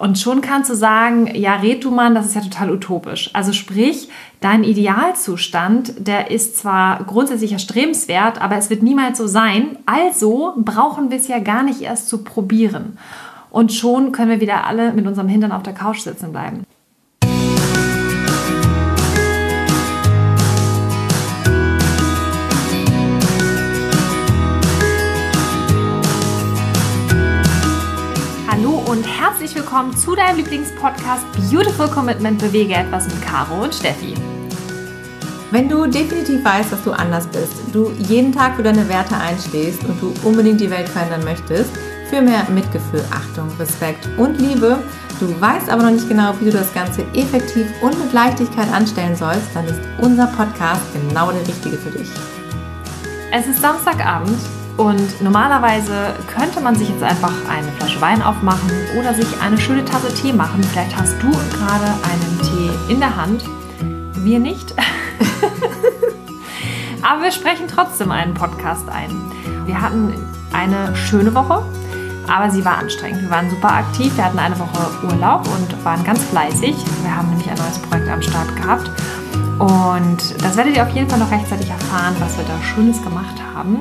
Und schon kannst du sagen, ja, red du Mann, das ist ja total utopisch. Also sprich, dein Idealzustand, der ist zwar grundsätzlich erstrebenswert, aber es wird niemals so sein. Also brauchen wir es ja gar nicht erst zu probieren. Und schon können wir wieder alle mit unserem Hintern auf der Couch sitzen bleiben. Herzlich willkommen zu deinem Lieblingspodcast Beautiful Commitment Bewege etwas mit Caro und Steffi. Wenn du definitiv weißt, dass du anders bist, du jeden Tag für deine Werte einstehst und du unbedingt die Welt verändern möchtest, für mehr Mitgefühl, Achtung, Respekt und Liebe, du weißt aber noch nicht genau, wie du das Ganze effektiv und mit Leichtigkeit anstellen sollst, dann ist unser Podcast genau der richtige für dich. Es ist Samstagabend und normalerweise könnte man sich jetzt einfach eine Flasche Wein aufmachen oder sich eine schöne Tasse Tee machen. Vielleicht hast du gerade einen Tee in der Hand. Wir nicht. Aber wir sprechen trotzdem einen Podcast ein. Wir hatten eine schöne Woche, aber sie war anstrengend. Wir waren super aktiv. Wir hatten eine Woche Urlaub und waren ganz fleißig. Wir haben nämlich ein neues Projekt am Start gehabt. Und das werdet ihr auf jeden Fall noch rechtzeitig erfahren, was wir da Schönes gemacht haben.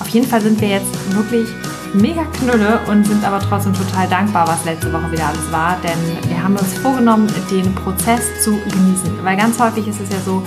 Auf jeden Fall sind wir jetzt wirklich mega knülle und sind aber trotzdem total dankbar, was letzte Woche wieder alles war, denn wir haben uns vorgenommen, den Prozess zu genießen. Weil ganz häufig ist es ja so,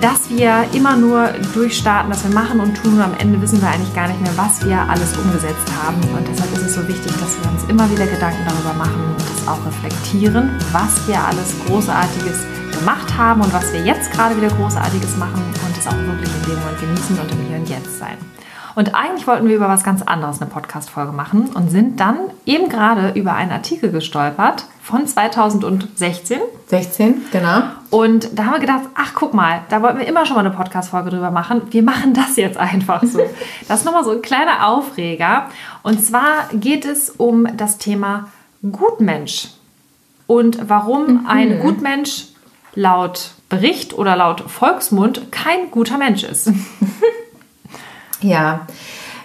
dass wir immer nur durchstarten, dass wir machen und tun und am Ende wissen wir eigentlich gar nicht mehr, was wir alles umgesetzt haben. Und deshalb ist es so wichtig, dass wir uns immer wieder Gedanken darüber machen und das auch reflektieren, was wir alles Großartiges gemacht haben und was wir jetzt gerade wieder Großartiges machen und es auch wirklich in dem Moment genießen und im Hier und Jetzt sein. Und eigentlich wollten wir über was ganz anderes eine Podcast-Folge machen und sind dann eben gerade über einen Artikel gestolpert von 2016. 16, genau. Und da haben wir gedacht, ach guck mal, da wollten wir immer schon mal eine Podcast-Folge drüber machen. Wir machen das jetzt einfach so. Das ist nochmal so ein kleiner Aufreger. Und zwar geht es um das Thema Gutmensch. Und warum mhm. ein Gutmensch laut Bericht oder laut Volksmund kein guter Mensch ist. Ja,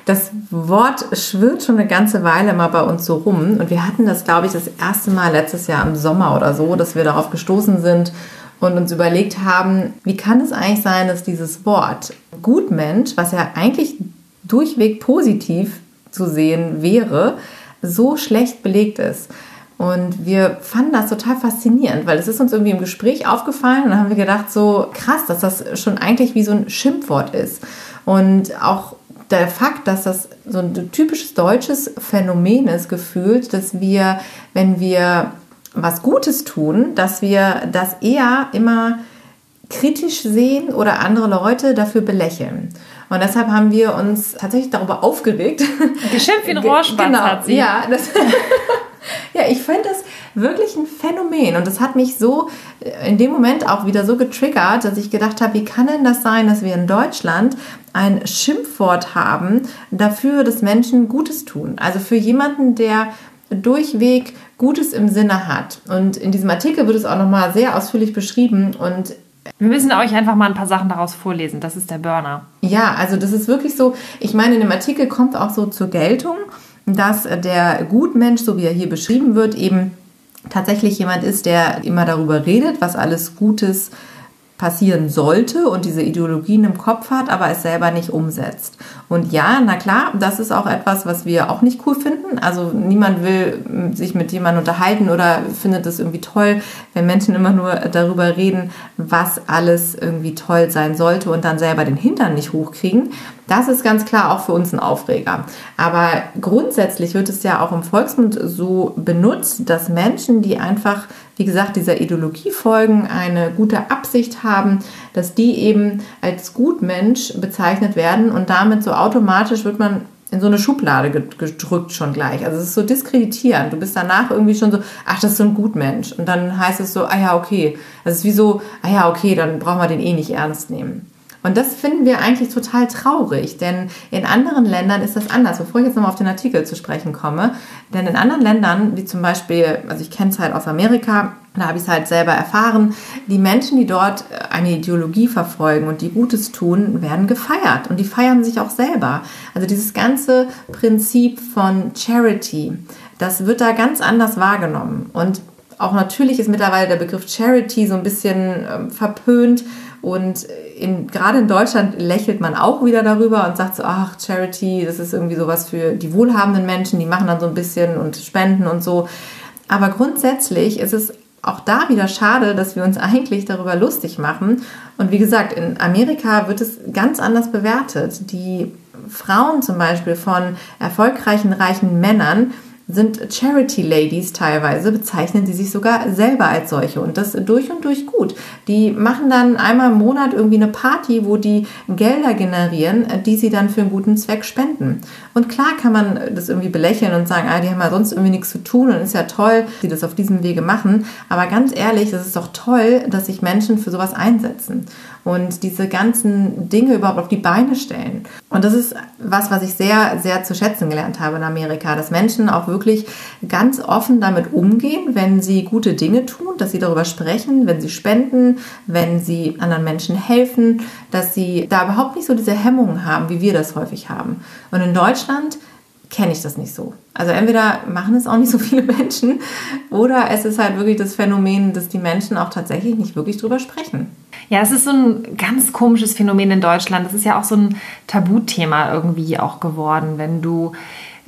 das Wort schwirrt schon eine ganze Weile mal bei uns so rum. Und wir hatten das, glaube ich, das erste Mal letztes Jahr im Sommer oder so, dass wir darauf gestoßen sind und uns überlegt haben, wie kann es eigentlich sein, dass dieses Wort Gutmensch, was ja eigentlich durchweg positiv zu sehen wäre, so schlecht belegt ist. Und wir fanden das total faszinierend, weil es ist uns irgendwie im Gespräch aufgefallen und dann haben wir gedacht, so krass, dass das schon eigentlich wie so ein Schimpfwort ist. Und auch der Fakt, dass das so ein typisches deutsches Phänomen ist, gefühlt, dass wir, wenn wir was Gutes tun, dass wir das eher immer kritisch sehen oder andere Leute dafür belächeln. Und deshalb haben wir uns tatsächlich darüber aufgeregt. Geschimpft wie ein Rohrspatz genau, hat sie. Ja, das ja, ich finde das wirklich ein Phänomen und das hat mich so äh, in dem Moment auch wieder so getriggert, dass ich gedacht habe, wie kann denn das sein, dass wir in Deutschland ein Schimpfwort haben dafür, dass Menschen Gutes tun? Also für jemanden, der durchweg Gutes im Sinne hat. Und in diesem Artikel wird es auch nochmal sehr ausführlich beschrieben und wir müssen euch einfach mal ein paar Sachen daraus vorlesen. Das ist der Burner. Ja, also das ist wirklich so. Ich meine, in dem Artikel kommt auch so zur Geltung, dass der Gutmensch, so wie er hier beschrieben wird, eben tatsächlich jemand ist, der immer darüber redet, was alles Gutes passieren sollte und diese Ideologien im Kopf hat, aber es selber nicht umsetzt. Und ja, na klar, das ist auch etwas, was wir auch nicht cool finden. Also niemand will sich mit jemandem unterhalten oder findet es irgendwie toll, wenn Menschen immer nur darüber reden, was alles irgendwie toll sein sollte und dann selber den Hintern nicht hochkriegen. Das ist ganz klar auch für uns ein Aufreger. Aber grundsätzlich wird es ja auch im Volksmund so benutzt, dass Menschen, die einfach, wie gesagt, dieser Ideologie folgen, eine gute Absicht haben, dass die eben als Gutmensch bezeichnet werden und damit so automatisch wird man in so eine Schublade gedrückt schon gleich. Also es ist so diskreditierend. Du bist danach irgendwie schon so, ach, das ist so ein Gutmensch. Und dann heißt es so, ah ja, okay. Das ist wie so, ah ja, okay, dann brauchen wir den eh nicht ernst nehmen. Und das finden wir eigentlich total traurig, denn in anderen Ländern ist das anders. Bevor ich jetzt nochmal auf den Artikel zu sprechen komme, denn in anderen Ländern, wie zum Beispiel, also ich kenne es halt aus Amerika, da habe ich es halt selber erfahren, die Menschen, die dort eine Ideologie verfolgen und die Gutes tun, werden gefeiert und die feiern sich auch selber. Also dieses ganze Prinzip von Charity, das wird da ganz anders wahrgenommen. Und auch natürlich ist mittlerweile der Begriff Charity so ein bisschen äh, verpönt und in, gerade in Deutschland lächelt man auch wieder darüber und sagt so, ach, Charity, das ist irgendwie sowas für die wohlhabenden Menschen, die machen dann so ein bisschen und spenden und so. Aber grundsätzlich ist es auch da wieder schade, dass wir uns eigentlich darüber lustig machen. Und wie gesagt, in Amerika wird es ganz anders bewertet. Die Frauen zum Beispiel von erfolgreichen, reichen Männern sind Charity Ladies teilweise, bezeichnen sie sich sogar selber als solche und das durch und durch gut. Die machen dann einmal im Monat irgendwie eine Party, wo die Gelder generieren, die sie dann für einen guten Zweck spenden. Und klar kann man das irgendwie belächeln und sagen, ah, die haben ja sonst irgendwie nichts zu tun und ist ja toll, dass sie das auf diesem Wege machen. Aber ganz ehrlich, es ist doch toll, dass sich Menschen für sowas einsetzen und diese ganzen Dinge überhaupt auf die Beine stellen. Und das ist was, was ich sehr, sehr zu schätzen gelernt habe in Amerika, dass Menschen auch wirklich ganz offen damit umgehen, wenn sie gute Dinge tun, dass sie darüber sprechen, wenn sie spenden, wenn sie anderen Menschen helfen, dass sie da überhaupt nicht so diese Hemmungen haben, wie wir das häufig haben. Und in Deutschland kenne ich das nicht so. Also entweder machen es auch nicht so viele Menschen oder es ist halt wirklich das Phänomen, dass die Menschen auch tatsächlich nicht wirklich drüber sprechen. Ja, es ist so ein ganz komisches Phänomen in Deutschland. Das ist ja auch so ein Tabuthema irgendwie auch geworden, wenn du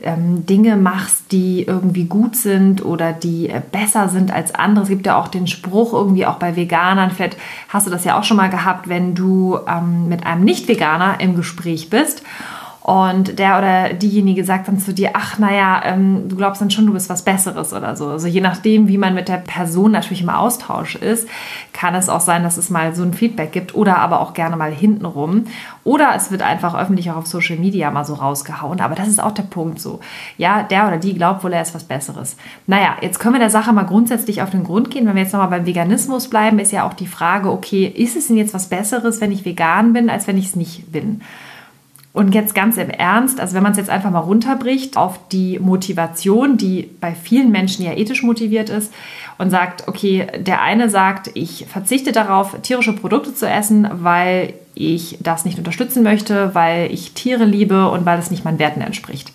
ähm, Dinge machst, die irgendwie gut sind oder die äh, besser sind als andere. Es gibt ja auch den Spruch irgendwie auch bei Veganern, vielleicht hast du das ja auch schon mal gehabt, wenn du ähm, mit einem Nicht-Veganer im Gespräch bist und der oder diejenige sagt dann zu dir, ach naja, ähm, du glaubst dann schon, du bist was Besseres oder so. Also je nachdem, wie man mit der Person natürlich im Austausch ist, kann es auch sein, dass es mal so ein Feedback gibt oder aber auch gerne mal hintenrum. Oder es wird einfach öffentlich auch auf Social Media mal so rausgehauen. Aber das ist auch der Punkt so. Ja, der oder die glaubt wohl, er ist was Besseres. Naja, jetzt können wir der Sache mal grundsätzlich auf den Grund gehen. Wenn wir jetzt nochmal beim Veganismus bleiben, ist ja auch die Frage, okay, ist es denn jetzt was Besseres, wenn ich vegan bin, als wenn ich es nicht bin? Und jetzt ganz im Ernst, also wenn man es jetzt einfach mal runterbricht auf die Motivation, die bei vielen Menschen ja ethisch motiviert ist und sagt, okay, der eine sagt, ich verzichte darauf, tierische Produkte zu essen, weil ich das nicht unterstützen möchte, weil ich Tiere liebe und weil es nicht meinen Werten entspricht.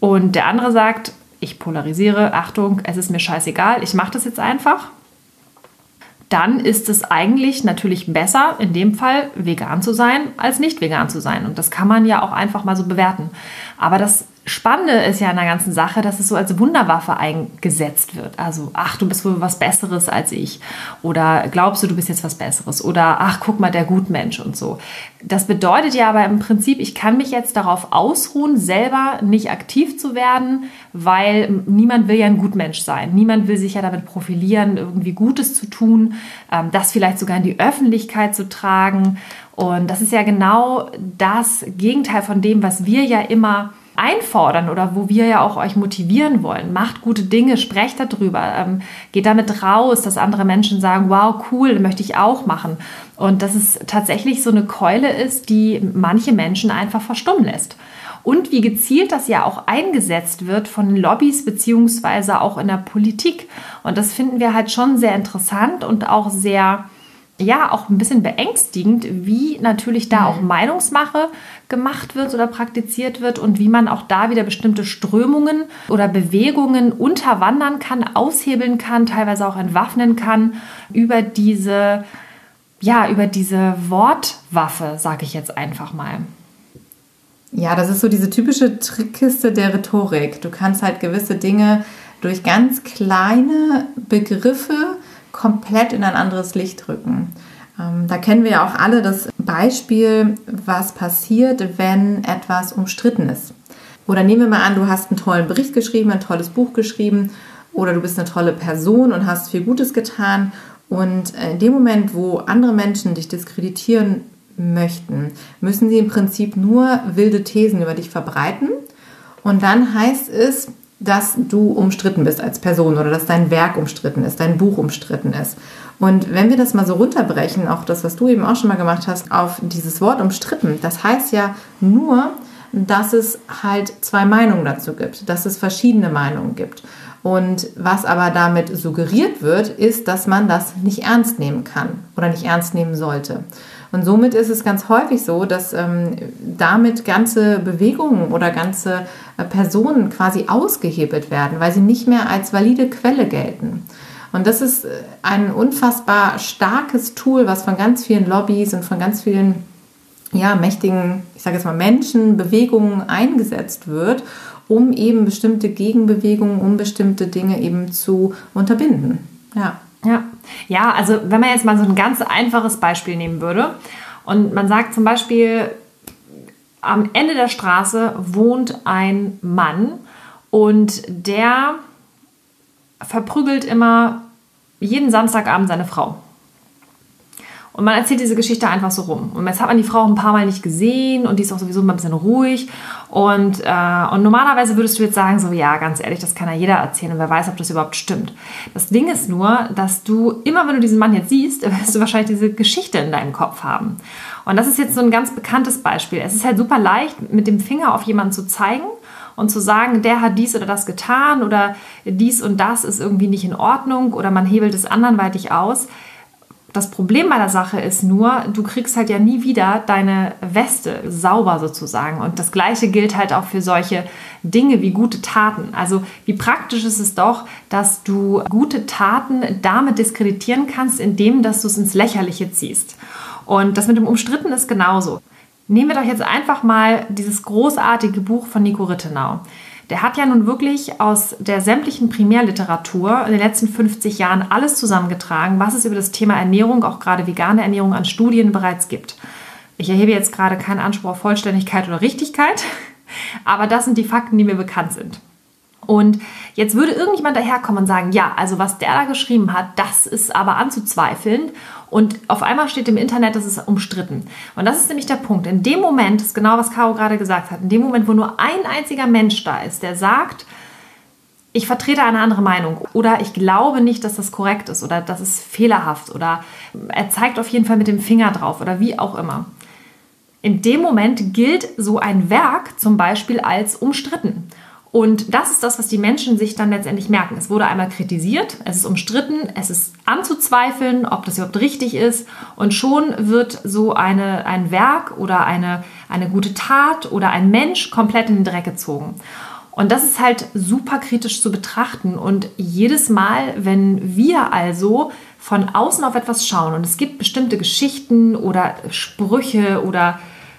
Und der andere sagt, ich polarisiere, Achtung, es ist mir scheißegal, ich mache das jetzt einfach dann ist es eigentlich natürlich besser, in dem Fall vegan zu sein, als nicht vegan zu sein. Und das kann man ja auch einfach mal so bewerten. Aber das Spannende ist ja in der ganzen Sache, dass es so als Wunderwaffe eingesetzt wird. Also, ach, du bist wohl was Besseres als ich. Oder glaubst du, du bist jetzt was Besseres. Oder ach, guck mal, der Gutmensch und so. Das bedeutet ja aber im Prinzip, ich kann mich jetzt darauf ausruhen, selber nicht aktiv zu werden, weil niemand will ja ein Gutmensch sein. Niemand will sich ja damit profilieren, irgendwie Gutes zu tun, ähm, das vielleicht sogar in die Öffentlichkeit zu tragen. Und das ist ja genau das Gegenteil von dem, was wir ja immer einfordern oder wo wir ja auch euch motivieren wollen. Macht gute Dinge, sprecht darüber, ähm, geht damit raus, dass andere Menschen sagen, wow, cool, möchte ich auch machen. Und dass es tatsächlich so eine Keule ist, die manche Menschen einfach verstummen lässt. Und wie gezielt das ja auch eingesetzt wird von Lobbys beziehungsweise auch in der Politik. Und das finden wir halt schon sehr interessant und auch sehr ja auch ein bisschen beängstigend, wie natürlich da auch mhm. Meinungsmache gemacht wird oder praktiziert wird und wie man auch da wieder bestimmte Strömungen oder Bewegungen unterwandern kann, aushebeln kann, teilweise auch entwaffnen kann über diese ja, über diese Wortwaffe, sage ich jetzt einfach mal. Ja, das ist so diese typische Trickkiste der Rhetorik. Du kannst halt gewisse Dinge durch ganz kleine Begriffe komplett in ein anderes Licht rücken. Ähm, da kennen wir ja auch alle das Beispiel, was passiert, wenn etwas umstritten ist. Oder nehmen wir mal an, du hast einen tollen Bericht geschrieben, ein tolles Buch geschrieben oder du bist eine tolle Person und hast viel Gutes getan. Und in dem Moment, wo andere Menschen dich diskreditieren möchten, müssen sie im Prinzip nur wilde Thesen über dich verbreiten. Und dann heißt es, dass du umstritten bist als Person oder dass dein Werk umstritten ist, dein Buch umstritten ist. Und wenn wir das mal so runterbrechen, auch das, was du eben auch schon mal gemacht hast, auf dieses Wort umstritten, das heißt ja nur, dass es halt zwei Meinungen dazu gibt, dass es verschiedene Meinungen gibt. Und was aber damit suggeriert wird, ist, dass man das nicht ernst nehmen kann oder nicht ernst nehmen sollte. Und somit ist es ganz häufig so, dass ähm, damit ganze Bewegungen oder ganze äh, Personen quasi ausgehebelt werden, weil sie nicht mehr als valide Quelle gelten. Und das ist äh, ein unfassbar starkes Tool, was von ganz vielen Lobbys und von ganz vielen ja, mächtigen, ich sage jetzt mal Menschen, Bewegungen eingesetzt wird, um eben bestimmte Gegenbewegungen, um bestimmte Dinge eben zu unterbinden. Ja. Ja. ja, also wenn man jetzt mal so ein ganz einfaches Beispiel nehmen würde und man sagt zum Beispiel, am Ende der Straße wohnt ein Mann und der verprügelt immer jeden Samstagabend seine Frau. Und man erzählt diese Geschichte einfach so rum. Und jetzt hat man die Frau ein paar Mal nicht gesehen und die ist auch sowieso mal ein bisschen ruhig. Und, äh, und normalerweise würdest du jetzt sagen, so ja, ganz ehrlich, das kann ja jeder erzählen und wer weiß, ob das überhaupt stimmt. Das Ding ist nur, dass du immer, wenn du diesen Mann jetzt siehst, wirst du wahrscheinlich diese Geschichte in deinem Kopf haben. Und das ist jetzt so ein ganz bekanntes Beispiel. Es ist halt super leicht, mit dem Finger auf jemanden zu zeigen und zu sagen, der hat dies oder das getan oder dies und das ist irgendwie nicht in Ordnung oder man hebelt es anderweitig aus das Problem bei der Sache ist nur, du kriegst halt ja nie wieder deine Weste sauber sozusagen. Und das Gleiche gilt halt auch für solche Dinge wie gute Taten. Also wie praktisch ist es doch, dass du gute Taten damit diskreditieren kannst, indem dass du es ins Lächerliche ziehst. Und das mit dem Umstritten ist genauso. Nehmen wir doch jetzt einfach mal dieses großartige Buch von Nico Rittenau der hat ja nun wirklich aus der sämtlichen Primärliteratur in den letzten 50 Jahren alles zusammengetragen, was es über das Thema Ernährung, auch gerade vegane Ernährung, an Studien bereits gibt. Ich erhebe jetzt gerade keinen Anspruch auf Vollständigkeit oder Richtigkeit, aber das sind die Fakten, die mir bekannt sind. Und jetzt würde irgendjemand daherkommen und sagen, ja, also was der da geschrieben hat, das ist aber anzuzweifeln. Und auf einmal steht im Internet, das ist umstritten. Und das ist nämlich der Punkt. In dem Moment, das ist genau was Caro gerade gesagt hat, in dem Moment, wo nur ein einziger Mensch da ist, der sagt, ich vertrete eine andere Meinung oder ich glaube nicht, dass das korrekt ist oder das ist fehlerhaft oder er zeigt auf jeden Fall mit dem Finger drauf oder wie auch immer. In dem Moment gilt so ein Werk zum Beispiel als umstritten. Und das ist das, was die Menschen sich dann letztendlich merken. Es wurde einmal kritisiert, es ist umstritten, es ist anzuzweifeln, ob das überhaupt richtig ist. Und schon wird so eine, ein Werk oder eine, eine gute Tat oder ein Mensch komplett in den Dreck gezogen. Und das ist halt super kritisch zu betrachten. Und jedes Mal, wenn wir also von außen auf etwas schauen und es gibt bestimmte Geschichten oder Sprüche oder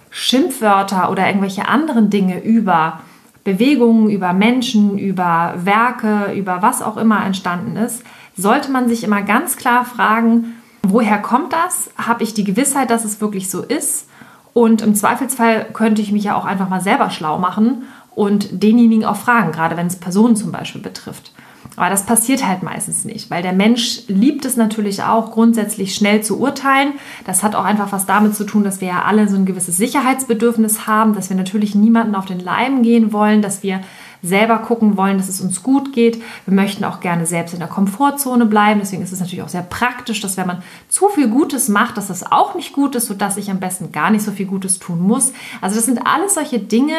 Schimpfwörter oder irgendwelche anderen Dinge über Bewegungen, über Menschen, über Werke, über was auch immer entstanden ist, sollte man sich immer ganz klar fragen, woher kommt das? Habe ich die Gewissheit, dass es wirklich so ist? Und im Zweifelsfall könnte ich mich ja auch einfach mal selber schlau machen und denjenigen auch fragen, gerade wenn es Personen zum Beispiel betrifft. Aber das passiert halt meistens nicht, weil der Mensch liebt es natürlich auch, grundsätzlich schnell zu urteilen. Das hat auch einfach was damit zu tun, dass wir ja alle so ein gewisses Sicherheitsbedürfnis haben, dass wir natürlich niemanden auf den Leim gehen wollen, dass wir selber gucken wollen, dass es uns gut geht. Wir möchten auch gerne selbst in der Komfortzone bleiben. Deswegen ist es natürlich auch sehr praktisch, dass wenn man zu viel Gutes macht, dass das auch nicht gut ist, sodass ich am besten gar nicht so viel Gutes tun muss. Also das sind alles solche Dinge,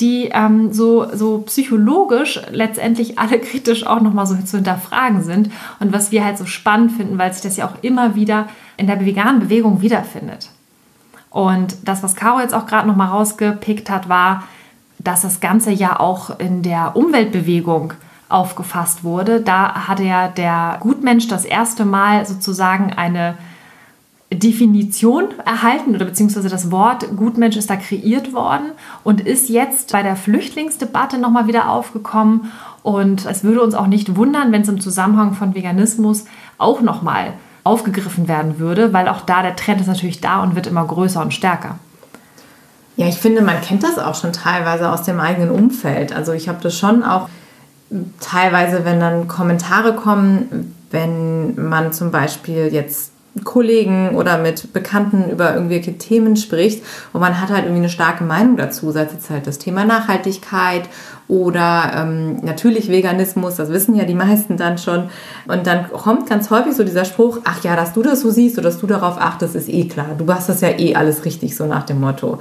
die ähm, so, so psychologisch letztendlich alle kritisch auch nochmal so zu hinterfragen sind. Und was wir halt so spannend finden, weil sich das ja auch immer wieder in der veganen Bewegung wiederfindet. Und das, was Caro jetzt auch gerade nochmal rausgepickt hat, war, dass das Ganze ja auch in der Umweltbewegung aufgefasst wurde. Da hatte ja der Gutmensch das erste Mal sozusagen eine Definition erhalten oder beziehungsweise das Wort Gutmensch ist da kreiert worden und ist jetzt bei der Flüchtlingsdebatte nochmal wieder aufgekommen. Und es würde uns auch nicht wundern, wenn es im Zusammenhang von Veganismus auch nochmal aufgegriffen werden würde, weil auch da der Trend ist natürlich da und wird immer größer und stärker. Ja, ich finde, man kennt das auch schon teilweise aus dem eigenen Umfeld. Also ich habe das schon auch teilweise, wenn dann Kommentare kommen, wenn man zum Beispiel jetzt Kollegen oder mit Bekannten über irgendwelche Themen spricht und man hat halt irgendwie eine starke Meinung dazu, sei es jetzt halt das Thema Nachhaltigkeit oder ähm, natürlich Veganismus, das wissen ja die meisten dann schon. Und dann kommt ganz häufig so dieser Spruch, ach ja, dass du das so siehst oder dass du darauf achtest, ist eh klar. Du machst das ja eh alles richtig, so nach dem Motto.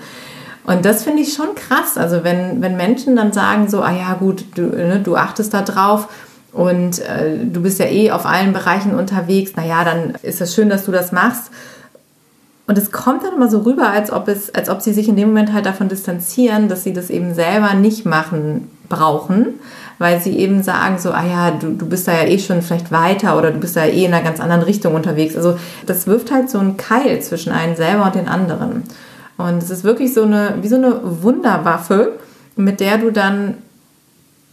Und das finde ich schon krass. Also wenn, wenn Menschen dann sagen so, ah ja gut, du, ne, du achtest da drauf und äh, du bist ja eh auf allen Bereichen unterwegs, naja, dann ist es schön, dass du das machst. Und es kommt dann immer so rüber, als ob, es, als ob sie sich in dem Moment halt davon distanzieren, dass sie das eben selber nicht machen brauchen, weil sie eben sagen so, ah ja, du, du bist da ja eh schon vielleicht weiter oder du bist da ja eh in einer ganz anderen Richtung unterwegs. Also das wirft halt so einen Keil zwischen einen selber und den anderen. Und es ist wirklich so eine, wie so eine Wunderwaffe, mit der du dann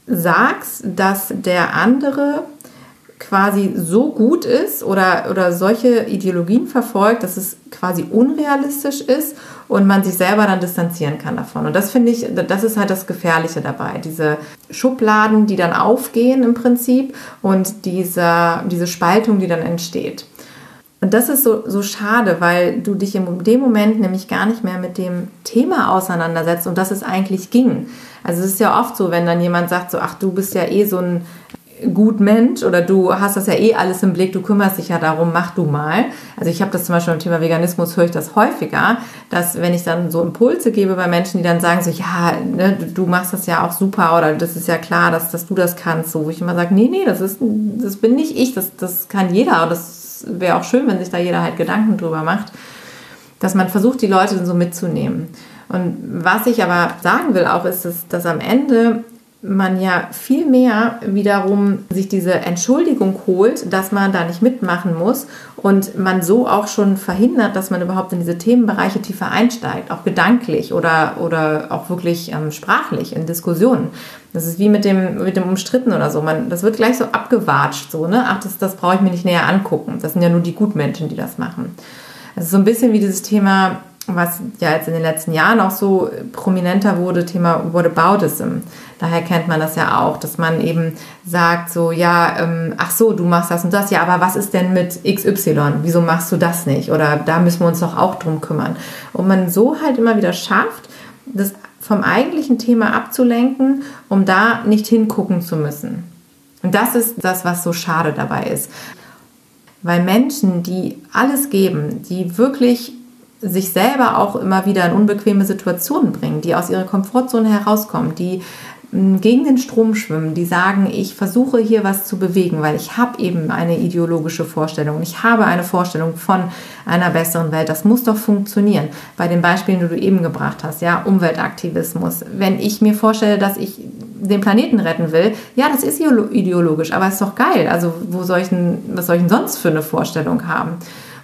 sagst, dass der andere quasi so gut ist oder, oder solche Ideologien verfolgt, dass es quasi unrealistisch ist und man sich selber dann distanzieren kann davon. Und das finde ich, das ist halt das Gefährliche dabei. Diese Schubladen, die dann aufgehen im Prinzip und dieser, diese Spaltung, die dann entsteht. Und das ist so, so schade, weil du dich in dem Moment nämlich gar nicht mehr mit dem Thema auseinandersetzt und das es eigentlich ging. Also es ist ja oft so, wenn dann jemand sagt so, ach, du bist ja eh so ein gut Mensch oder du hast das ja eh alles im Blick, du kümmerst dich ja darum, mach du mal. Also ich habe das zum Beispiel beim Thema Veganismus, höre ich das häufiger, dass wenn ich dann so Impulse gebe bei Menschen, die dann sagen so, ja, ne, du machst das ja auch super oder das ist ja klar, dass, dass du das kannst, so wo ich immer sage, nee, nee, das, ist, das bin nicht ich, das, das kann jeder und wäre auch schön, wenn sich da jeder halt Gedanken drüber macht, dass man versucht, die Leute so mitzunehmen. Und was ich aber sagen will auch, ist, dass, dass am Ende man ja viel mehr wiederum sich diese Entschuldigung holt, dass man da nicht mitmachen muss und man so auch schon verhindert, dass man überhaupt in diese Themenbereiche tiefer einsteigt, auch gedanklich oder, oder auch wirklich ähm, sprachlich in Diskussionen. Das ist wie mit dem, mit dem Umstritten oder so. Man, das wird gleich so abgewatscht, so, ne? Ach, das, das brauche ich mir nicht näher angucken. Das sind ja nur die Gutmenschen, die das machen. Das ist so ein bisschen wie dieses Thema was ja jetzt in den letzten Jahren auch so prominenter wurde, Thema Whataboutism. Daher kennt man das ja auch, dass man eben sagt so, ja, ähm, ach so, du machst das und das, ja, aber was ist denn mit XY? Wieso machst du das nicht? Oder da müssen wir uns doch auch drum kümmern. Und man so halt immer wieder schafft, das vom eigentlichen Thema abzulenken, um da nicht hingucken zu müssen. Und das ist das, was so schade dabei ist. Weil Menschen, die alles geben, die wirklich sich selber auch immer wieder in unbequeme Situationen bringen, die aus ihrer Komfortzone herauskommen, die mm, gegen den Strom schwimmen, die sagen, ich versuche hier was zu bewegen, weil ich habe eben eine ideologische Vorstellung, ich habe eine Vorstellung von einer besseren Welt. Das muss doch funktionieren. Bei den Beispielen, die du eben gebracht hast, ja, Umweltaktivismus. Wenn ich mir vorstelle, dass ich den Planeten retten will, ja, das ist ideologisch, aber ist doch geil. Also wo soll ich denn, was soll ich denn sonst für eine Vorstellung haben?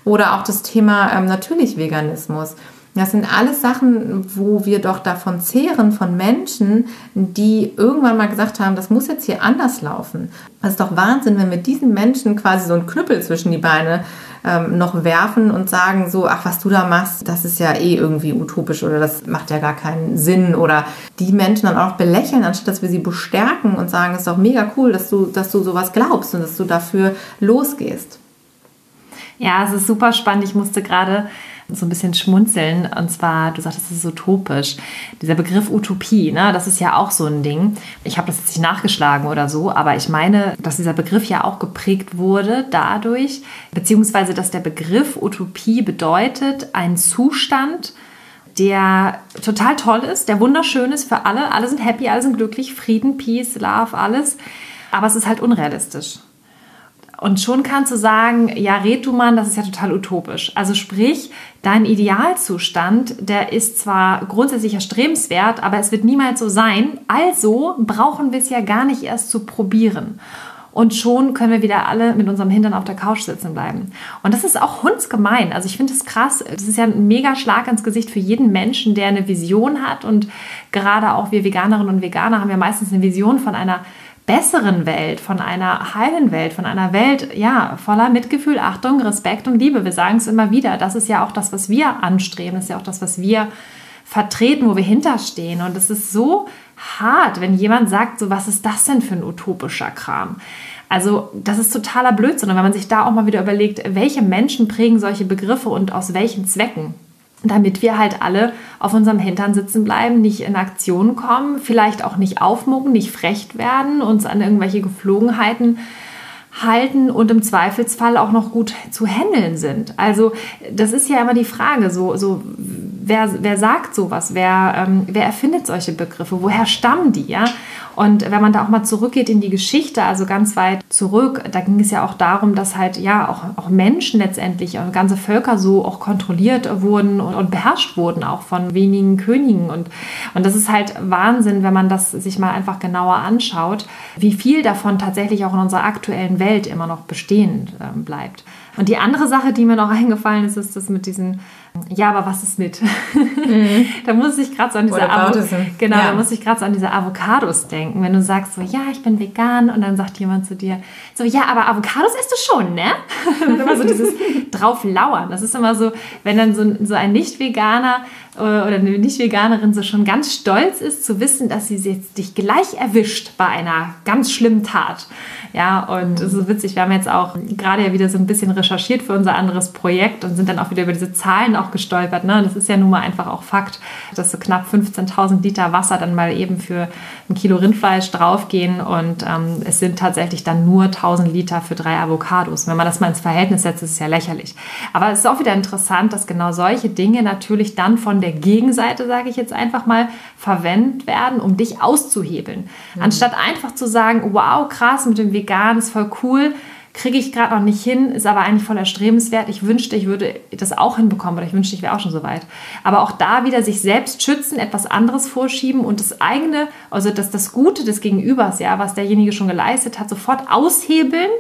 Oder auch das Thema ähm, natürlich Veganismus. Das sind alles Sachen, wo wir doch davon zehren, von Menschen, die irgendwann mal gesagt haben, das muss jetzt hier anders laufen. Das ist doch Wahnsinn, wenn wir diesen Menschen quasi so einen Knüppel zwischen die Beine ähm, noch werfen und sagen so, ach, was du da machst, das ist ja eh irgendwie utopisch oder das macht ja gar keinen Sinn. Oder die Menschen dann auch belächeln, anstatt dass wir sie bestärken und sagen, es ist doch mega cool, dass du, dass du sowas glaubst und dass du dafür losgehst. Ja, es ist super spannend. Ich musste gerade so ein bisschen schmunzeln. Und zwar, du sagtest, es ist utopisch. Dieser Begriff Utopie, ne, das ist ja auch so ein Ding. Ich habe das jetzt nicht nachgeschlagen oder so, aber ich meine, dass dieser Begriff ja auch geprägt wurde dadurch, beziehungsweise dass der Begriff Utopie bedeutet, ein Zustand, der total toll ist, der wunderschön ist für alle. Alle sind happy, alle sind glücklich, Frieden, Peace, Love, alles. Aber es ist halt unrealistisch. Und schon kannst du sagen, ja, red du Mann, das ist ja total utopisch. Also sprich, dein Idealzustand, der ist zwar grundsätzlich erstrebenswert, aber es wird niemals so sein. Also brauchen wir es ja gar nicht erst zu probieren. Und schon können wir wieder alle mit unserem Hintern auf der Couch sitzen bleiben. Und das ist auch hundsgemein. Also ich finde es krass. Das ist ja ein mega Schlag ins Gesicht für jeden Menschen, der eine Vision hat. Und gerade auch wir Veganerinnen und Veganer haben ja meistens eine Vision von einer besseren Welt, von einer heilen Welt, von einer Welt, ja, voller Mitgefühl, Achtung, Respekt und Liebe. Wir sagen es immer wieder. Das ist ja auch das, was wir anstreben. Das ist ja auch das, was wir vertreten, wo wir hinterstehen. Und es ist so hart, wenn jemand sagt, so, was ist das denn für ein utopischer Kram? Also, das ist totaler Blödsinn. Und wenn man sich da auch mal wieder überlegt, welche Menschen prägen solche Begriffe und aus welchen Zwecken? Damit wir halt alle auf unserem Hintern sitzen bleiben, nicht in Aktion kommen, vielleicht auch nicht aufmucken, nicht frech werden, uns an irgendwelche Geflogenheiten halten und im Zweifelsfall auch noch gut zu handeln sind. Also das ist ja immer die Frage, so, so wer, wer sagt sowas, wer, ähm, wer erfindet solche Begriffe, woher stammen die, ja? Und wenn man da auch mal zurückgeht in die Geschichte, also ganz weit zurück, da ging es ja auch darum, dass halt ja auch, auch Menschen letztendlich, und ganze Völker so auch kontrolliert wurden und, und beherrscht wurden, auch von wenigen Königen. Und, und das ist halt Wahnsinn, wenn man das sich mal einfach genauer anschaut, wie viel davon tatsächlich auch in unserer aktuellen Welt immer noch bestehen äh, bleibt. Und die andere Sache, die mir noch eingefallen ist, ist das mit diesen ja, aber was ist mit? Mhm. da muss ich gerade so an diese Avo genau, ja. da muss ich gerade so an diese Avocados denken, wenn du sagst so, ja, ich bin vegan und dann sagt jemand zu dir so, ja, aber Avocados isst du schon, ne? und immer so dieses drauf lauern. Das ist immer so, wenn dann so, so ein Nicht-Veganer oder eine Nicht-Veganerin so schon ganz stolz ist zu wissen, dass sie jetzt dich gleich erwischt bei einer ganz schlimmen Tat. Ja, und es ist witzig, wir haben jetzt auch gerade ja wieder so ein bisschen recherchiert für unser anderes Projekt und sind dann auch wieder über diese Zahlen auch gestolpert. Ne? Das ist ja nun mal einfach auch Fakt, dass so knapp 15.000 Liter Wasser dann mal eben für ein Kilo Rindfleisch draufgehen und ähm, es sind tatsächlich dann nur 1000 Liter für drei Avocados. Wenn man das mal ins Verhältnis setzt, ist es ja lächerlich. Aber es ist auch wieder interessant, dass genau solche Dinge natürlich dann von der Gegenseite, sage ich jetzt einfach mal, verwendet werden, um dich auszuhebeln. Mhm. Anstatt einfach zu sagen, wow, krass, mit dem vegan ist voll cool, kriege ich gerade noch nicht hin, ist aber eigentlich voll erstrebenswert. Ich wünschte, ich würde das auch hinbekommen oder ich wünschte, ich wäre auch schon so weit. Aber auch da wieder sich selbst schützen, etwas anderes vorschieben und das eigene, also das, das Gute des Gegenübers, ja, was derjenige schon geleistet hat, sofort aushebeln,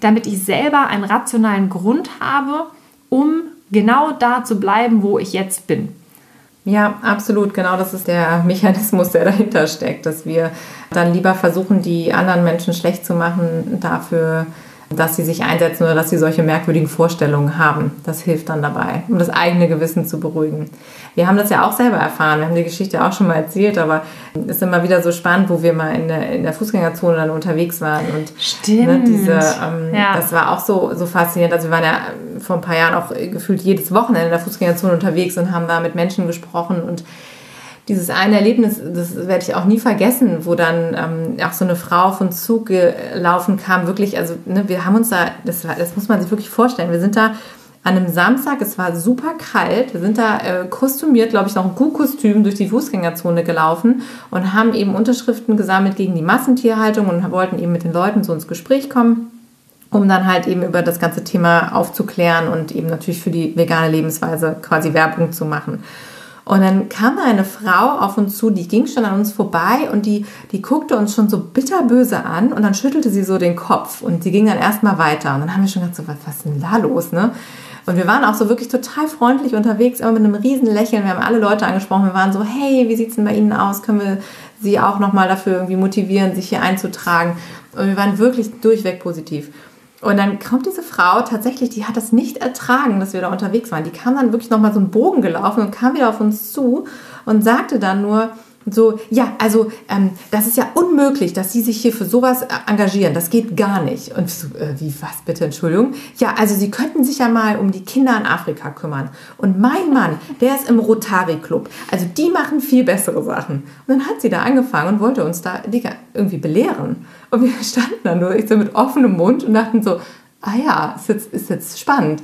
damit ich selber einen rationalen Grund habe, um genau da zu bleiben, wo ich jetzt bin. Ja, absolut. Genau das ist der Mechanismus, der dahinter steckt, dass wir dann lieber versuchen, die anderen Menschen schlecht zu machen, dafür dass sie sich einsetzen oder dass sie solche merkwürdigen Vorstellungen haben. Das hilft dann dabei, um das eigene Gewissen zu beruhigen. Wir haben das ja auch selber erfahren. Wir haben die Geschichte auch schon mal erzählt, aber es ist immer wieder so spannend, wo wir mal in der, in der Fußgängerzone dann unterwegs waren. Und Stimmt. Ne, diese, ähm, ja. das war auch so, so faszinierend. Also wir waren ja vor ein paar Jahren auch gefühlt jedes Wochenende in der Fußgängerzone unterwegs und haben da mit Menschen gesprochen und dieses eine Erlebnis, das werde ich auch nie vergessen, wo dann ähm, auch so eine Frau auf uns zugelaufen kam, wirklich, also ne, wir haben uns da, das, das muss man sich wirklich vorstellen, wir sind da an einem Samstag, es war super kalt, wir sind da äh, kostümiert, glaube ich, noch ein Kuhkostüm durch die Fußgängerzone gelaufen und haben eben Unterschriften gesammelt gegen die Massentierhaltung und wollten eben mit den Leuten so ins Gespräch kommen um dann halt eben über das ganze Thema aufzuklären und eben natürlich für die vegane Lebensweise quasi Werbung zu machen. Und dann kam eine Frau auf uns zu, die ging schon an uns vorbei und die, die guckte uns schon so bitterböse an und dann schüttelte sie so den Kopf und sie ging dann erstmal weiter. Und dann haben wir schon gedacht, so, was, was ist denn da los, ne? Und wir waren auch so wirklich total freundlich unterwegs, immer mit einem riesen Lächeln. Wir haben alle Leute angesprochen. Wir waren so, hey, wie sieht's denn bei Ihnen aus? Können wir Sie auch nochmal dafür irgendwie motivieren, sich hier einzutragen? Und wir waren wirklich durchweg positiv. Und dann kommt diese Frau tatsächlich, die hat das nicht ertragen, dass wir da unterwegs waren. Die kam dann wirklich nochmal so einen Bogen gelaufen und kam wieder auf uns zu und sagte dann nur, so, ja, also ähm, das ist ja unmöglich, dass Sie sich hier für sowas äh, engagieren. Das geht gar nicht. Und so, äh, wie, was bitte, Entschuldigung? Ja, also Sie könnten sich ja mal um die Kinder in Afrika kümmern. Und mein Mann, der ist im Rotary Club. Also die machen viel bessere Sachen. Und dann hat sie da angefangen und wollte uns da irgendwie belehren. Und wir standen dann nur so mit offenem Mund und dachten so, ah ja, ist jetzt, ist jetzt spannend.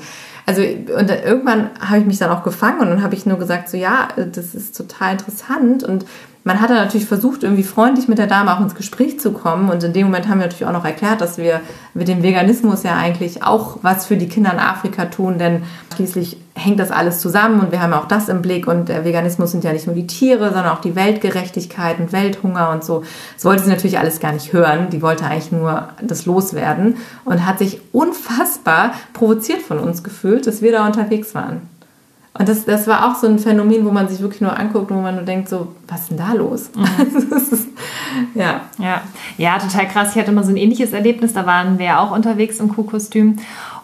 Also und irgendwann habe ich mich dann auch gefangen und dann habe ich nur gesagt, so ja, das ist total interessant und man hat dann natürlich versucht, irgendwie freundlich mit der Dame auch ins Gespräch zu kommen. Und in dem Moment haben wir natürlich auch noch erklärt, dass wir mit dem Veganismus ja eigentlich auch was für die Kinder in Afrika tun, denn schließlich hängt das alles zusammen und wir haben auch das im Blick. Und der Veganismus sind ja nicht nur die Tiere, sondern auch die Weltgerechtigkeit und Welthunger und so. Das wollte sie natürlich alles gar nicht hören. Die wollte eigentlich nur das loswerden und hat sich unfassbar provoziert von uns gefühlt, dass wir da unterwegs waren. Und das, das war auch so ein Phänomen, wo man sich wirklich nur anguckt, wo man nur denkt, so, was ist denn da los? Mhm. ist, ja. ja. Ja, total krass. Ich hatte mal so ein ähnliches Erlebnis, da waren wir ja auch unterwegs im Kuhkostüm.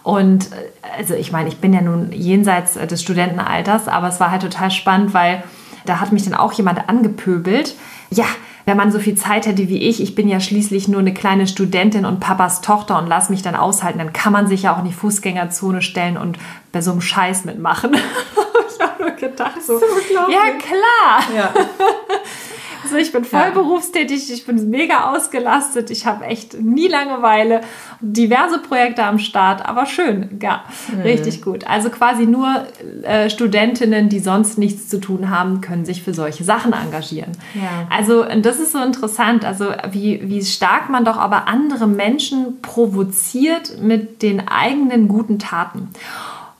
Und äh, also ich meine, ich bin ja nun jenseits des Studentenalters, aber es war halt total spannend, weil da hat mich dann auch jemand angepöbelt. Ja, wenn man so viel Zeit hätte wie ich, ich bin ja schließlich nur eine kleine Studentin und Papas Tochter und lass mich dann aushalten, dann kann man sich ja auch in die Fußgängerzone stellen und bei so einem Scheiß mitmachen. ich habe nur gedacht, so, so ja klar. Ja. Also ich bin voll ja. berufstätig, ich bin mega ausgelastet, ich habe echt nie Langeweile, diverse Projekte am Start, aber schön, ja, mhm. richtig gut. Also quasi nur äh, Studentinnen, die sonst nichts zu tun haben, können sich für solche Sachen engagieren. Ja. Also das ist so interessant, also wie, wie stark man doch aber andere Menschen provoziert mit den eigenen guten Taten.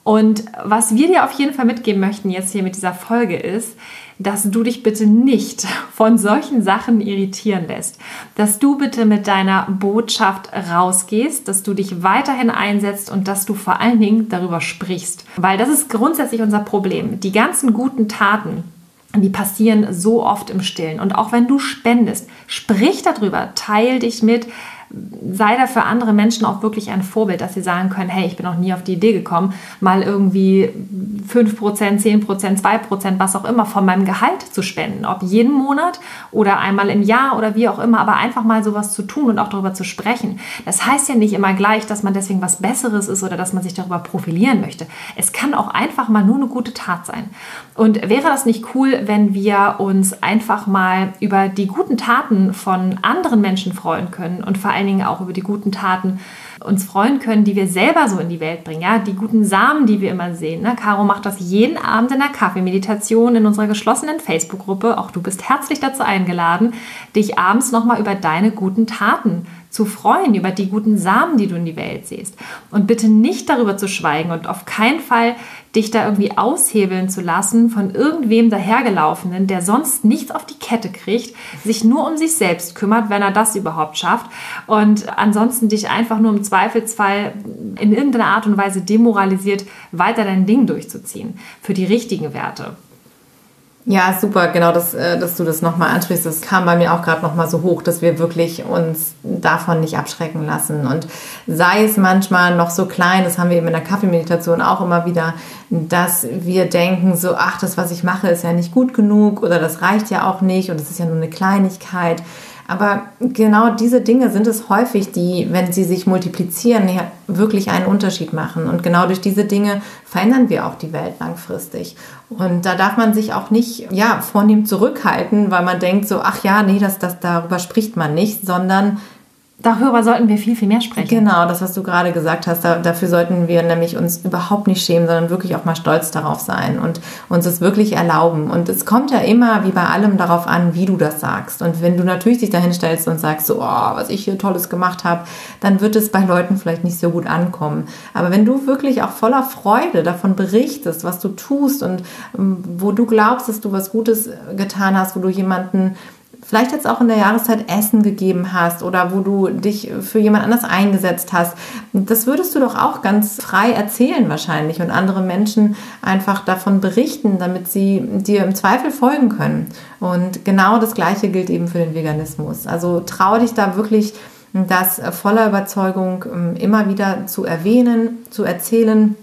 Und was wir dir auf jeden Fall mitgeben möchten jetzt hier mit dieser Folge ist, dass du dich bitte nicht von solchen Sachen irritieren lässt, dass du bitte mit deiner Botschaft rausgehst, dass du dich weiterhin einsetzt und dass du vor allen Dingen darüber sprichst, weil das ist grundsätzlich unser Problem. Die ganzen guten Taten, die passieren so oft im Stillen. Und auch wenn du spendest, sprich darüber, teil dich mit, sei da für andere Menschen auch wirklich ein Vorbild, dass sie sagen können, hey, ich bin noch nie auf die Idee gekommen, mal irgendwie 5%, 10%, 2%, was auch immer von meinem Gehalt zu spenden. Ob jeden Monat oder einmal im Jahr oder wie auch immer, aber einfach mal sowas zu tun und auch darüber zu sprechen. Das heißt ja nicht immer gleich, dass man deswegen was Besseres ist oder dass man sich darüber profilieren möchte. Es kann auch einfach mal nur eine gute Tat sein. Und wäre das nicht cool, wenn wir uns einfach mal über die guten Taten von anderen Menschen freuen können und vor allen Dingen auch über die guten Taten uns freuen können, die wir selber so in die Welt bringen, ja, die guten Samen, die wir immer sehen. Ne? Caro macht das jeden Abend in der Kaffeemeditation in unserer geschlossenen Facebook-Gruppe. Auch du bist herzlich dazu eingeladen, dich abends nochmal über deine guten Taten zu freuen über die guten Samen, die du in die Welt siehst. Und bitte nicht darüber zu schweigen und auf keinen Fall dich da irgendwie aushebeln zu lassen von irgendwem dahergelaufenen, der sonst nichts auf die Kette kriegt, sich nur um sich selbst kümmert, wenn er das überhaupt schafft und ansonsten dich einfach nur im Zweifelsfall in irgendeiner Art und Weise demoralisiert, weiter dein Ding durchzuziehen für die richtigen Werte. Ja, super, genau, dass, äh, dass du das nochmal ansprichst. Das kam bei mir auch gerade nochmal so hoch, dass wir wirklich uns davon nicht abschrecken lassen. Und sei es manchmal noch so klein, das haben wir eben in der Kaffeemeditation auch immer wieder, dass wir denken so, ach, das, was ich mache, ist ja nicht gut genug oder das reicht ja auch nicht und es ist ja nur eine Kleinigkeit. Aber genau diese Dinge sind es häufig, die, wenn sie sich multiplizieren, ja wirklich einen Unterschied machen. Und genau durch diese Dinge verändern wir auch die Welt langfristig. Und da darf man sich auch nicht, ja, vornehm zurückhalten, weil man denkt so, ach ja, nee, das, das, darüber spricht man nicht, sondern Darüber sollten wir viel, viel mehr sprechen. Genau, das, was du gerade gesagt hast, da, dafür sollten wir nämlich uns überhaupt nicht schämen, sondern wirklich auch mal stolz darauf sein und uns es wirklich erlauben. Und es kommt ja immer, wie bei allem, darauf an, wie du das sagst. Und wenn du natürlich dich dahin stellst und sagst, so, oh, was ich hier Tolles gemacht habe, dann wird es bei Leuten vielleicht nicht so gut ankommen. Aber wenn du wirklich auch voller Freude davon berichtest, was du tust und ähm, wo du glaubst, dass du was Gutes getan hast, wo du jemanden vielleicht jetzt auch in der Jahreszeit Essen gegeben hast oder wo du dich für jemand anders eingesetzt hast. Das würdest du doch auch ganz frei erzählen wahrscheinlich und andere Menschen einfach davon berichten, damit sie dir im Zweifel folgen können. Und genau das Gleiche gilt eben für den Veganismus. Also trau dich da wirklich das voller Überzeugung ähm, immer wieder zu erwähnen, zu erzählen.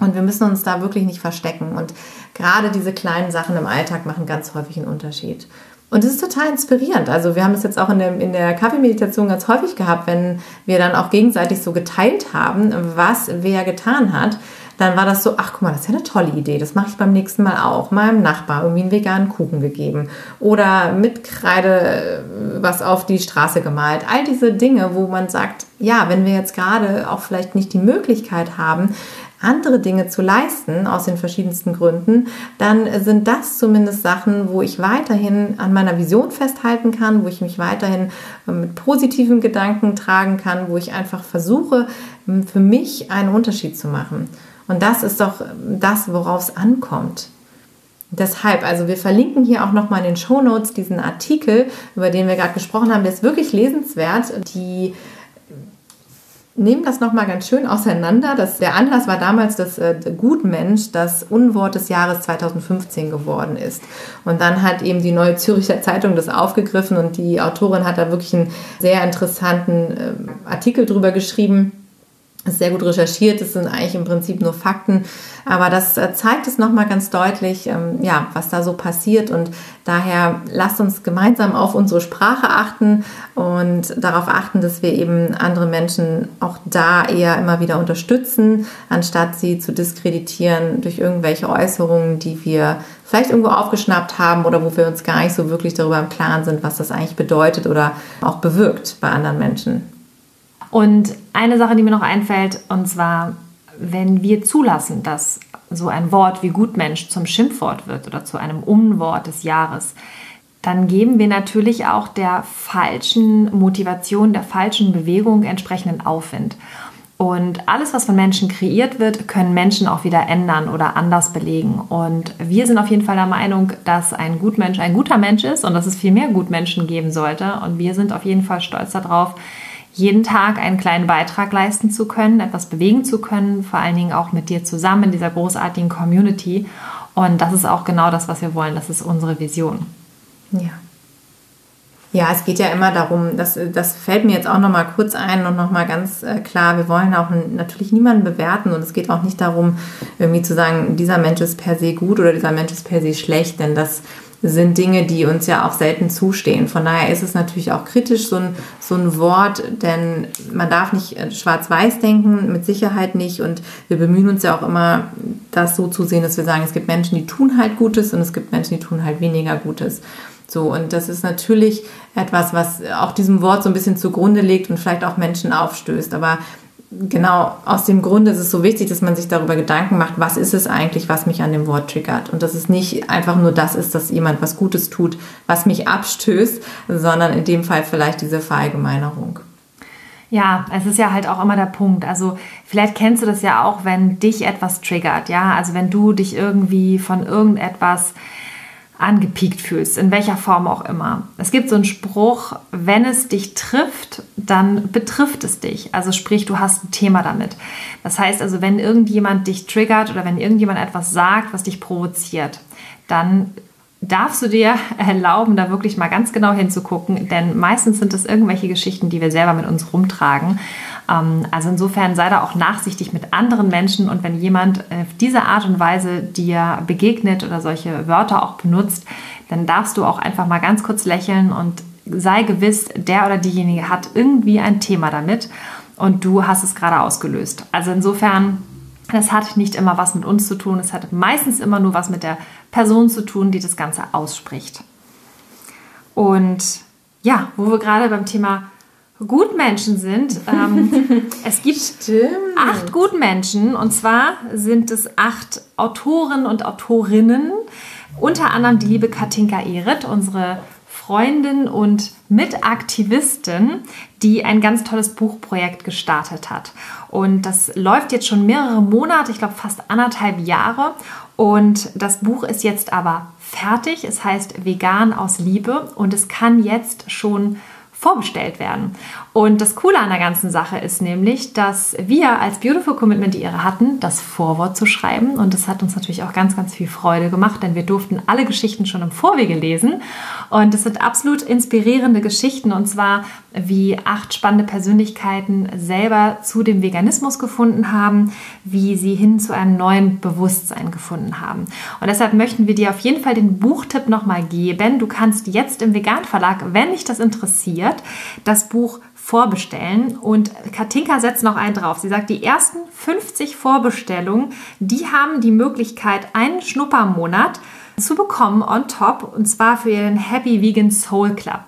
Und wir müssen uns da wirklich nicht verstecken. Und gerade diese kleinen Sachen im Alltag machen ganz häufig einen Unterschied. Und es ist total inspirierend. Also wir haben es jetzt auch in der, in der Kaffeemeditation ganz häufig gehabt, wenn wir dann auch gegenseitig so geteilt haben, was wer getan hat. Dann war das so, ach guck mal, das ist ja eine tolle Idee. Das mache ich beim nächsten Mal auch. Meinem Nachbar irgendwie einen veganen Kuchen gegeben. Oder mit Kreide was auf die Straße gemalt. All diese Dinge, wo man sagt, ja, wenn wir jetzt gerade auch vielleicht nicht die Möglichkeit haben, andere Dinge zu leisten, aus den verschiedensten Gründen, dann sind das zumindest Sachen, wo ich weiterhin an meiner Vision festhalten kann, wo ich mich weiterhin äh, mit positiven Gedanken tragen kann, wo ich einfach versuche, für mich einen Unterschied zu machen. Und das ist doch ähm, das, worauf es ankommt. Deshalb, also wir verlinken hier auch nochmal in den Show Notes diesen Artikel, über den wir gerade gesprochen haben. Der ist wirklich lesenswert. Die nehmen das nochmal ganz schön auseinander. Das, der Anlass war damals das äh, Gutmensch, das Unwort des Jahres 2015 geworden ist. Und dann hat eben die Neue Züricher Zeitung das aufgegriffen und die Autorin hat da wirklich einen sehr interessanten äh, Artikel drüber geschrieben ist sehr gut recherchiert, es sind eigentlich im Prinzip nur Fakten, aber das äh, zeigt es nochmal ganz deutlich, ähm, ja, was da so passiert und daher lasst uns gemeinsam auf unsere Sprache achten und darauf achten, dass wir eben andere Menschen auch da eher immer wieder unterstützen, anstatt sie zu diskreditieren durch irgendwelche Äußerungen, die wir vielleicht irgendwo aufgeschnappt haben oder wo wir uns gar nicht so wirklich darüber im Klaren sind, was das eigentlich bedeutet oder auch bewirkt bei anderen Menschen. Und eine Sache, die mir noch einfällt, und zwar, wenn wir zulassen, dass so ein Wort wie Gutmensch zum Schimpfwort wird oder zu einem Unwort des Jahres, dann geben wir natürlich auch der falschen Motivation, der falschen Bewegung entsprechenden Aufwind. Und alles, was von Menschen kreiert wird, können Menschen auch wieder ändern oder anders belegen. Und wir sind auf jeden Fall der Meinung, dass ein Gutmensch ein guter Mensch ist und dass es viel mehr Gutmenschen geben sollte. Und wir sind auf jeden Fall stolz darauf, jeden Tag einen kleinen Beitrag leisten zu können, etwas bewegen zu können, vor allen Dingen auch mit dir zusammen in dieser großartigen Community. Und das ist auch genau das, was wir wollen. Das ist unsere Vision. Ja. Ja, es geht ja immer darum, das, das fällt mir jetzt auch nochmal kurz ein und nochmal ganz äh, klar, wir wollen auch natürlich niemanden bewerten und es geht auch nicht darum, irgendwie zu sagen, dieser Mensch ist per se gut oder dieser Mensch ist per se schlecht, denn das sind Dinge, die uns ja auch selten zustehen. Von daher ist es natürlich auch kritisch, so ein, so ein Wort, denn man darf nicht äh, schwarz-weiß denken, mit Sicherheit nicht. Und wir bemühen uns ja auch immer, das so zu sehen, dass wir sagen, es gibt Menschen, die tun halt Gutes und es gibt Menschen, die tun halt weniger Gutes. So, und das ist natürlich etwas, was auch diesem Wort so ein bisschen zugrunde legt und vielleicht auch Menschen aufstößt. Aber genau aus dem Grund ist es so wichtig, dass man sich darüber Gedanken macht, was ist es eigentlich, was mich an dem Wort triggert. Und dass es nicht einfach nur das ist, dass jemand was Gutes tut, was mich abstößt, sondern in dem Fall vielleicht diese Verallgemeinerung. Ja, es ist ja halt auch immer der Punkt. Also vielleicht kennst du das ja auch, wenn dich etwas triggert, ja. Also wenn du dich irgendwie von irgendetwas angepiekt fühlst, in welcher Form auch immer. Es gibt so einen Spruch, wenn es dich trifft, dann betrifft es dich. Also sprich, du hast ein Thema damit. Das heißt also, wenn irgendjemand dich triggert oder wenn irgendjemand etwas sagt, was dich provoziert, dann darfst du dir erlauben, da wirklich mal ganz genau hinzugucken, denn meistens sind es irgendwelche Geschichten, die wir selber mit uns rumtragen. Ähm, also insofern sei da auch nachsichtig mit anderen Menschen und wenn jemand auf diese Art und Weise dir begegnet oder solche Wörter auch benutzt, dann darfst du auch einfach mal ganz kurz lächeln und sei gewiss, der oder diejenige hat irgendwie ein Thema damit und du hast es gerade ausgelöst. Also insofern das hat nicht immer was mit uns zu tun, es hat meistens immer nur was mit der Person zu tun, die das Ganze ausspricht. Und ja, wo wir gerade beim Thema Gutmenschen sind, ähm, es gibt Stimmt. acht Gutmenschen und zwar sind es acht Autoren und Autorinnen, unter anderem die liebe Katinka Ehret, unsere Freundin und Mitaktivistin, die ein ganz tolles Buchprojekt gestartet hat. Und das läuft jetzt schon mehrere Monate, ich glaube fast anderthalb Jahre. Und das Buch ist jetzt aber fertig. Es heißt Vegan aus Liebe und es kann jetzt schon vorbestellt werden. Und das Coole an der ganzen Sache ist nämlich, dass wir als Beautiful Commitment die Ehre hatten, das Vorwort zu schreiben. Und das hat uns natürlich auch ganz, ganz viel Freude gemacht, denn wir durften alle Geschichten schon im Vorwege lesen. Und es sind absolut inspirierende Geschichten. Und zwar, wie acht spannende Persönlichkeiten selber zu dem Veganismus gefunden haben, wie sie hin zu einem neuen Bewusstsein gefunden haben. Und deshalb möchten wir dir auf jeden Fall den Buchtipp nochmal geben. Du kannst jetzt im Vegan Verlag, wenn dich das interessiert, das Buch vorbestellen. Und Katinka setzt noch einen drauf. Sie sagt, die ersten 50 Vorbestellungen, die haben die Möglichkeit, einen Schnuppermonat zu bekommen on top und zwar für ihren Happy Vegan Soul Club.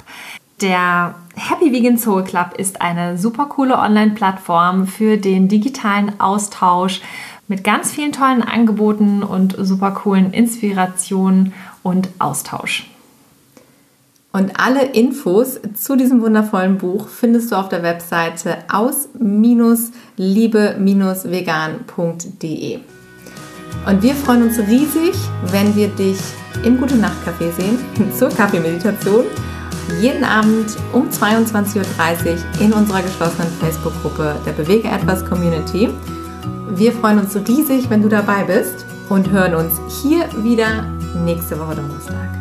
Der Happy Vegan Soul Club ist eine super coole Online-Plattform für den digitalen Austausch mit ganz vielen tollen Angeboten und super coolen Inspirationen und Austausch. Und alle Infos zu diesem wundervollen Buch findest du auf der Webseite aus-liebe-vegan.de. Und wir freuen uns riesig, wenn wir dich im Gute Nacht Café sehen, zur Kaffeemeditation, jeden Abend um 22.30 Uhr in unserer geschlossenen Facebook-Gruppe der Bewege etwas Community. Wir freuen uns riesig, wenn du dabei bist und hören uns hier wieder nächste Woche Donnerstag.